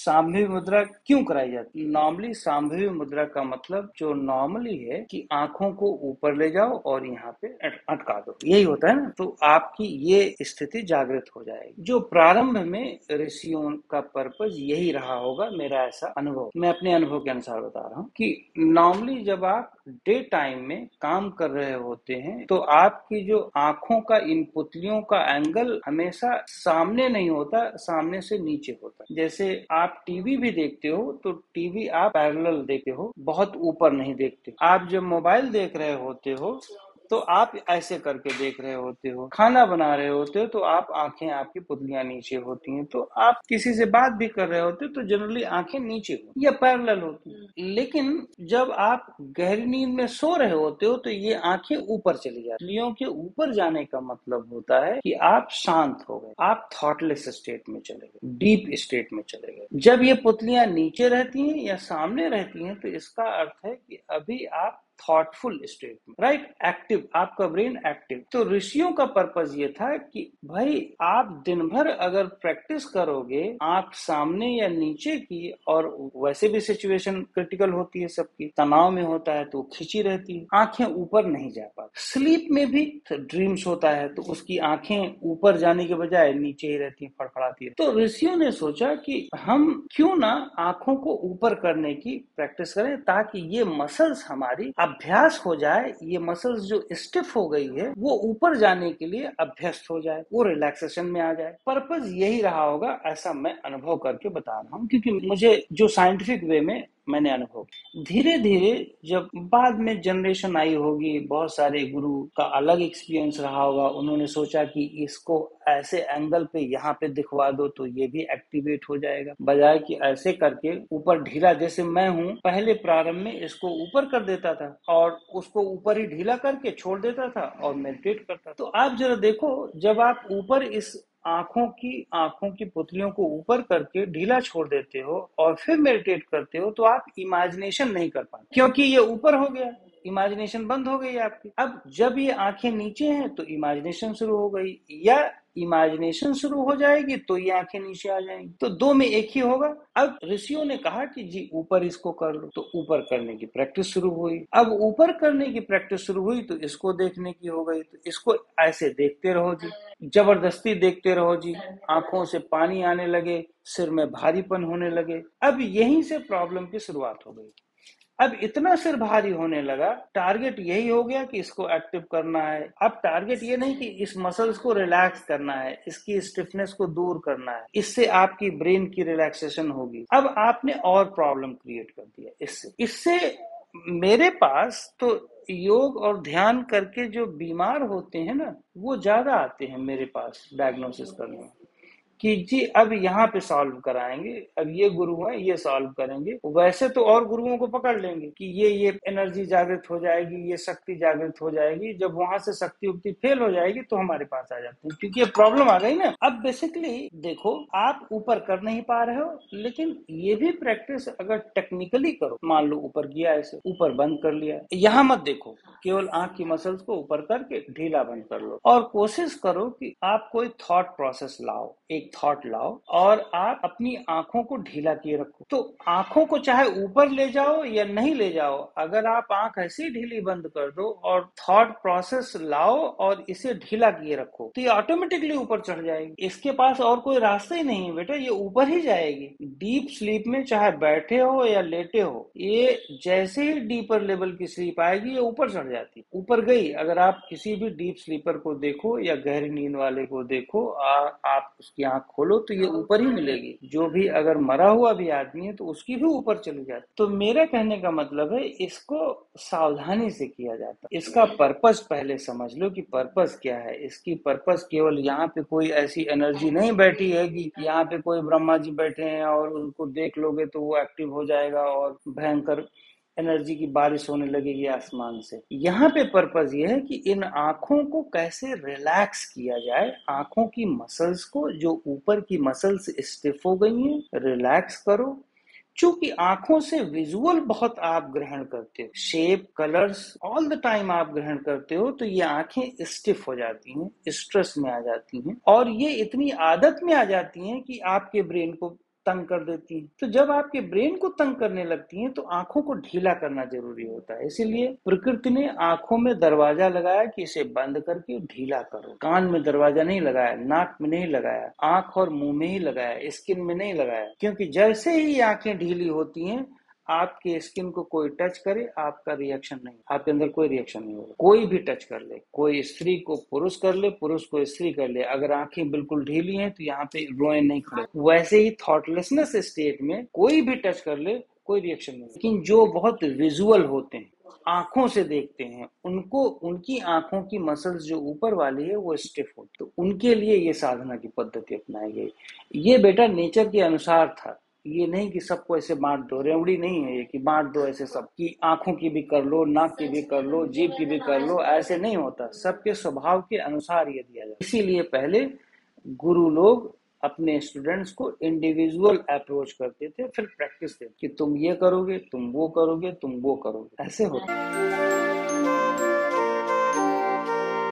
सांभवी मुद्रा क्यों कराई जाती है? नॉर्मली सांभवी मुद्रा का मतलब जो नॉर्मली है कि आँखों को ऊपर ले जाओ और यहाँ पे अटका दो। यही होता है ना? तो आपकी ये स्थिति जागृत हो जाएगी। जो प्रारंभ में ऋषियों का पर्पज यही रहा होगा, मेरा ऐसा अनुभव। मैं अपने अनुभव के अनुसार बता रहा हूँ कि नॉर्मली जब आप डे टाइम में काम कर रहे होते हैं तो आपकी जो आँखों का इन पुतलियों का एंगल हमेशा सामने नहीं होता, सामने से नीचे होता। जैसे आप टीवी भी देखते हो तो टीवी आप पैरेलल देखते हो, बहुत ऊपर नहीं देखते। आप जब मोबाइल देख रहे होते हो तो आप ऐसे करके देख रहे होते हो खाना बना रहे होते हो तो आप आँखें आपकी पुतलियाँ नीचे होती हैं तो आप किसी से बात भी कर रहे होते हो तो जनरली आँखें नीचे हो या पैरेलल होती है। लेकिन जब आप गहरी नींद में सो रहे होते हो तो ये आँखें ऊपर चली जाती पुतलियों के ऊपर जाने का मतलब होता है कि आप शांत हो गए आप थॉटलेस स्टेट में चले गए डीप स्टेट में चले गए। जब ये पुतलियाँ नीचे रहती हैं या सामने रहती हैं तो इसका अर्थ है कि अभी आप थॉटफुल स्टेट में राइट एक्टिव आपका ब्रेन एक्टिव तो ऋषियों का पर्पज ये था कि, भाई, आप दिन भर अगर प्रैक्टिस करोगे, आप सामने या नीचे की, और वैसे भी सिचुएशन क्रिटिकल होती है सबकी, तनाव में होता है तो खिंची रहती है, आँखें ऊपर नहीं जा पाती. स्लीप में भी ड्रीम्स होता है तो उसकी आँखें ऊपर जाने के बजाय नीचे ही रहती है, फड़फड़ाती है। तो ऋषियों ने सोचा कि हम क्यों ना आँखों को ऊपर करने की प्रैक्टिस करें, ताकि ये मसल्स हमारी अभ्यास हो जाए, ये मसल्स जो स्टिफ हो गई है, वो ऊपर जाने के लिए अभ्यस्त हो जाए, वो रिलैक्सेशन में आ जाए। पर्पज यही रहा होगा, ऐसा मैं अनुभव करके बता रहा हूँ, क्योंकि मुझे जो साइंटिफिक वे में मैंने अनुभव धीरे धीरे जब बाद में जनरेशन आई होगी, बहुत सारे गुरु का अलग एक्सपीरियंस रहा होगा, उन्होंने सोचा कि इसको ऐसे एंगल पे यहाँ पे दिखवा दो तो ये भी एक्टिवेट हो जाएगा। बजाय कि ऐसे करके ऊपर ढीला, जैसे मैं हूँ, पहले प्रारंभ में इसको ऊपर कर देता था और उसको ऊपर ही ढीला करके छोड़ देता था और मेडिटेट करता तो आप जरा देखो, जब आप ऊपर इस आँखों की आँखों की पुतलियों को ऊपर करके ढीला छोड़ देते हो और फिर मेडिटेट करते हो तो आप इमेजिनेशन नहीं कर पाते। क्योंकि ये ऊपर हो गया। इमेजिनेशन बंद हो गई आपकी। अब जब ये आँखें नीचे हैं तो इमेजिनेशन शुरू हो गई, या इमेजिनेशन शुरू हो जाएगी तो ये आँखें नीचे आ जाएँगी। तो दो में एक ही होगा। अब ऋषियों ने कहा कि जी, ऊपर इसको कर लो तो ऊपर करने की प्रैक्टिस शुरू हुई। अब ऊपर करने की प्रैक्टिस शुरू हुई तो इसको देखने की हो गई। तो इसको ऐसे देखते रहो जी। ज़बरदस्ती देखते रहो जी। आँखों से पानी आने लगे, सिर में भारीपन होने लगे। अब यहीं से प्रॉब्लम की शुरुआत हो गई। अब इतना सिर भारी होने लगा टारगेट यही हो गया कि इसको एक्टिव करना है। अब टारगेट ये नहीं कि इस मसल्स को रिलैक्स करना है, इसकी स्टिफनेस को दूर करना है, इससे आपकी ब्रेन की रिलैक्सेशन होगी। अब आपने और प्रॉब्लम क्रिएट कर दिया इससे। इससे मेरे पास तो योग और ध्यान करके जो बीमार होते हैं ना, वो ज़्यादा आते हैं मेरे पास डायग्नोसिस करने कि जी, अब यहाँ पे सॉल्व कराएँगे, अब ये गुरु हैं, ये सॉल्व करेंगे। वैसे तो और गुरुओं को पकड़ लेंगे कि ये ये एनर्जी जागृत हो जाएगी, ये शक्ति जागृत हो जाएगी। जब वहाँ से शक्ति उक्ति फेल हो जाएगी तो हमारे पास आ जाते हैं। क्योंकि ये प्रॉब्लम आ गई ना। अब बेसिकली देखो, आप ऊपर कर नहीं पा रहे हो, लेकिन ये भी प्रैक्टिस अगर टेक्निकली करो, मान लो ऊपर किया ऐसे ऊपर बंद कर लिया। यहाँ मत देखो, केवल आँख की मसल्स को ऊपर करके ढीला बंद कर लो। और कोशिश करो कि आप कोई थॉट प्रोसेस लाओ, एक थॉट लाओ और आप अपनी आँखों को ढीला किए रखो। तो आँखों को चाहे ऊपर ले जाओ या नहीं ले जाओ अगर आप आँख ऐसी ढीली बंद कर दो और थॉट प्रोसेस लाओ और इसे ढीला किए रखो तो ये ऑटोमेटिकली ऊपर चढ़ जाएगी। इसके पास और कोई रास्ता ही नहीं है बेटा ये ऊपर ही जाएगी। डीप स्लीप में चाहे बैठे हो या लेटे हो ये जैसे ही डीपर लेवल की स्लीप आएगी ये ऊपर चढ़ जाती ऊपर गई अगर आप किसी भी डीप स्लीपर को देखो या गहरी नींद वाले को देखो आ, आप उसकी आँख खोलो तो ये ऊपर ही मिलेगी। जो भी अगर मरा हुआ भी आदमी है तो उसकी भी ऊपर चली जाती तो मेरा कहने का मतलब है, इसको सावधानी से किया जाता इसका पर्पस पहले समझ लो कि पर्पस क्या है। इसकी पर्पस केवल यहाँ पे कोई ऐसी एनर्जी नहीं बैठी है कि यहाँ पे कोई ब्रह्मा जी बैठे हैं और उनको देख लोगे तो वो एक्टिव हो जाएगा और भयंकर एनर्जी की बारिश होने लगेगी आसमान से। यहाँ पे पर्पज ये है कि इन आँखों को कैसे रिलैक्स किया जाए, आँखों की मसल्स को, जो ऊपर की मसल्स स्टिफ हो गई हैं, रिलैक्स करो। चूँकि आँखों से विजुअल बहुत आप ग्रहण करते हो, shape, colours all the time आप ग्रहण करते हो तो ये आँखें स्टिफ हो जाती हैं, स्ट्रेस में आ जाती हैं। और ये इतनी आदत में आ जाती हैं कि आपके ब्रेन को तंग कर देती हैं। तो जब आपके ब्रेन को तंग करने लगती हैं तो आँखों को ढीला करना ज़रूरी होता है। इसीलिए प्रकृति ने आँखों में दरवाज़ा लगाया कि इसे बंद करके ढीला करो। कान में दरवाज़ा नहीं लगाया, नाक में नहीं लगाया, आँख और मुँह में ही लगाया, स्किन में नहीं लगाया। क्योंकि जैसे ही आँखें ढीली होती हैं आपके स्किन को कोई टच करे, आपका रिएक्शन नहीं आपके अंदर कोई रिएक्शन नहीं होगा। कोई भी टच कर ले। कोई स्त्री को पुरुष कर ले, पुरुष को स्त्री कर ले। अगर आँखें बिल्कुल ढीली हैं तो यहाँ पे रोए नहीं खड़े। वैसे ही थॉटलेसनेस स्टेट में कोई भी टच कर ले, कोई रिएक्शन नहीं लेकिन जो बहुत विजुअल होते हैं, आँखों से देखते हैं, उनको, उनकी आँखों की मसल्स जो ऊपर वाली है, वो स्टिफ होती तो उनके लिए ये साधना की पद्धति अपनाई गई। ये बेटा नेचर के अनुसार था। ये नहीं कि सबको ऐसे बांट दो, रेवड़ी नहीं है ये कि बांट दो ऐसे सब, की आँखों की भी कर लो, नाक की भी कर लो, जीभ की भी कर लो, ऐसे नहीं होता। सबके स्वभाव के अनुसार ये दिया जाता इसीलिए पहले गुरु लोग अपने स्टूडेंट्स को इंडिविजुअल अप्रोच करते थे, फिर प्रैक्टिस थे कि तुम ये करोगे, तुम वो करोगे, तुम वो करोगे। ऐसे होता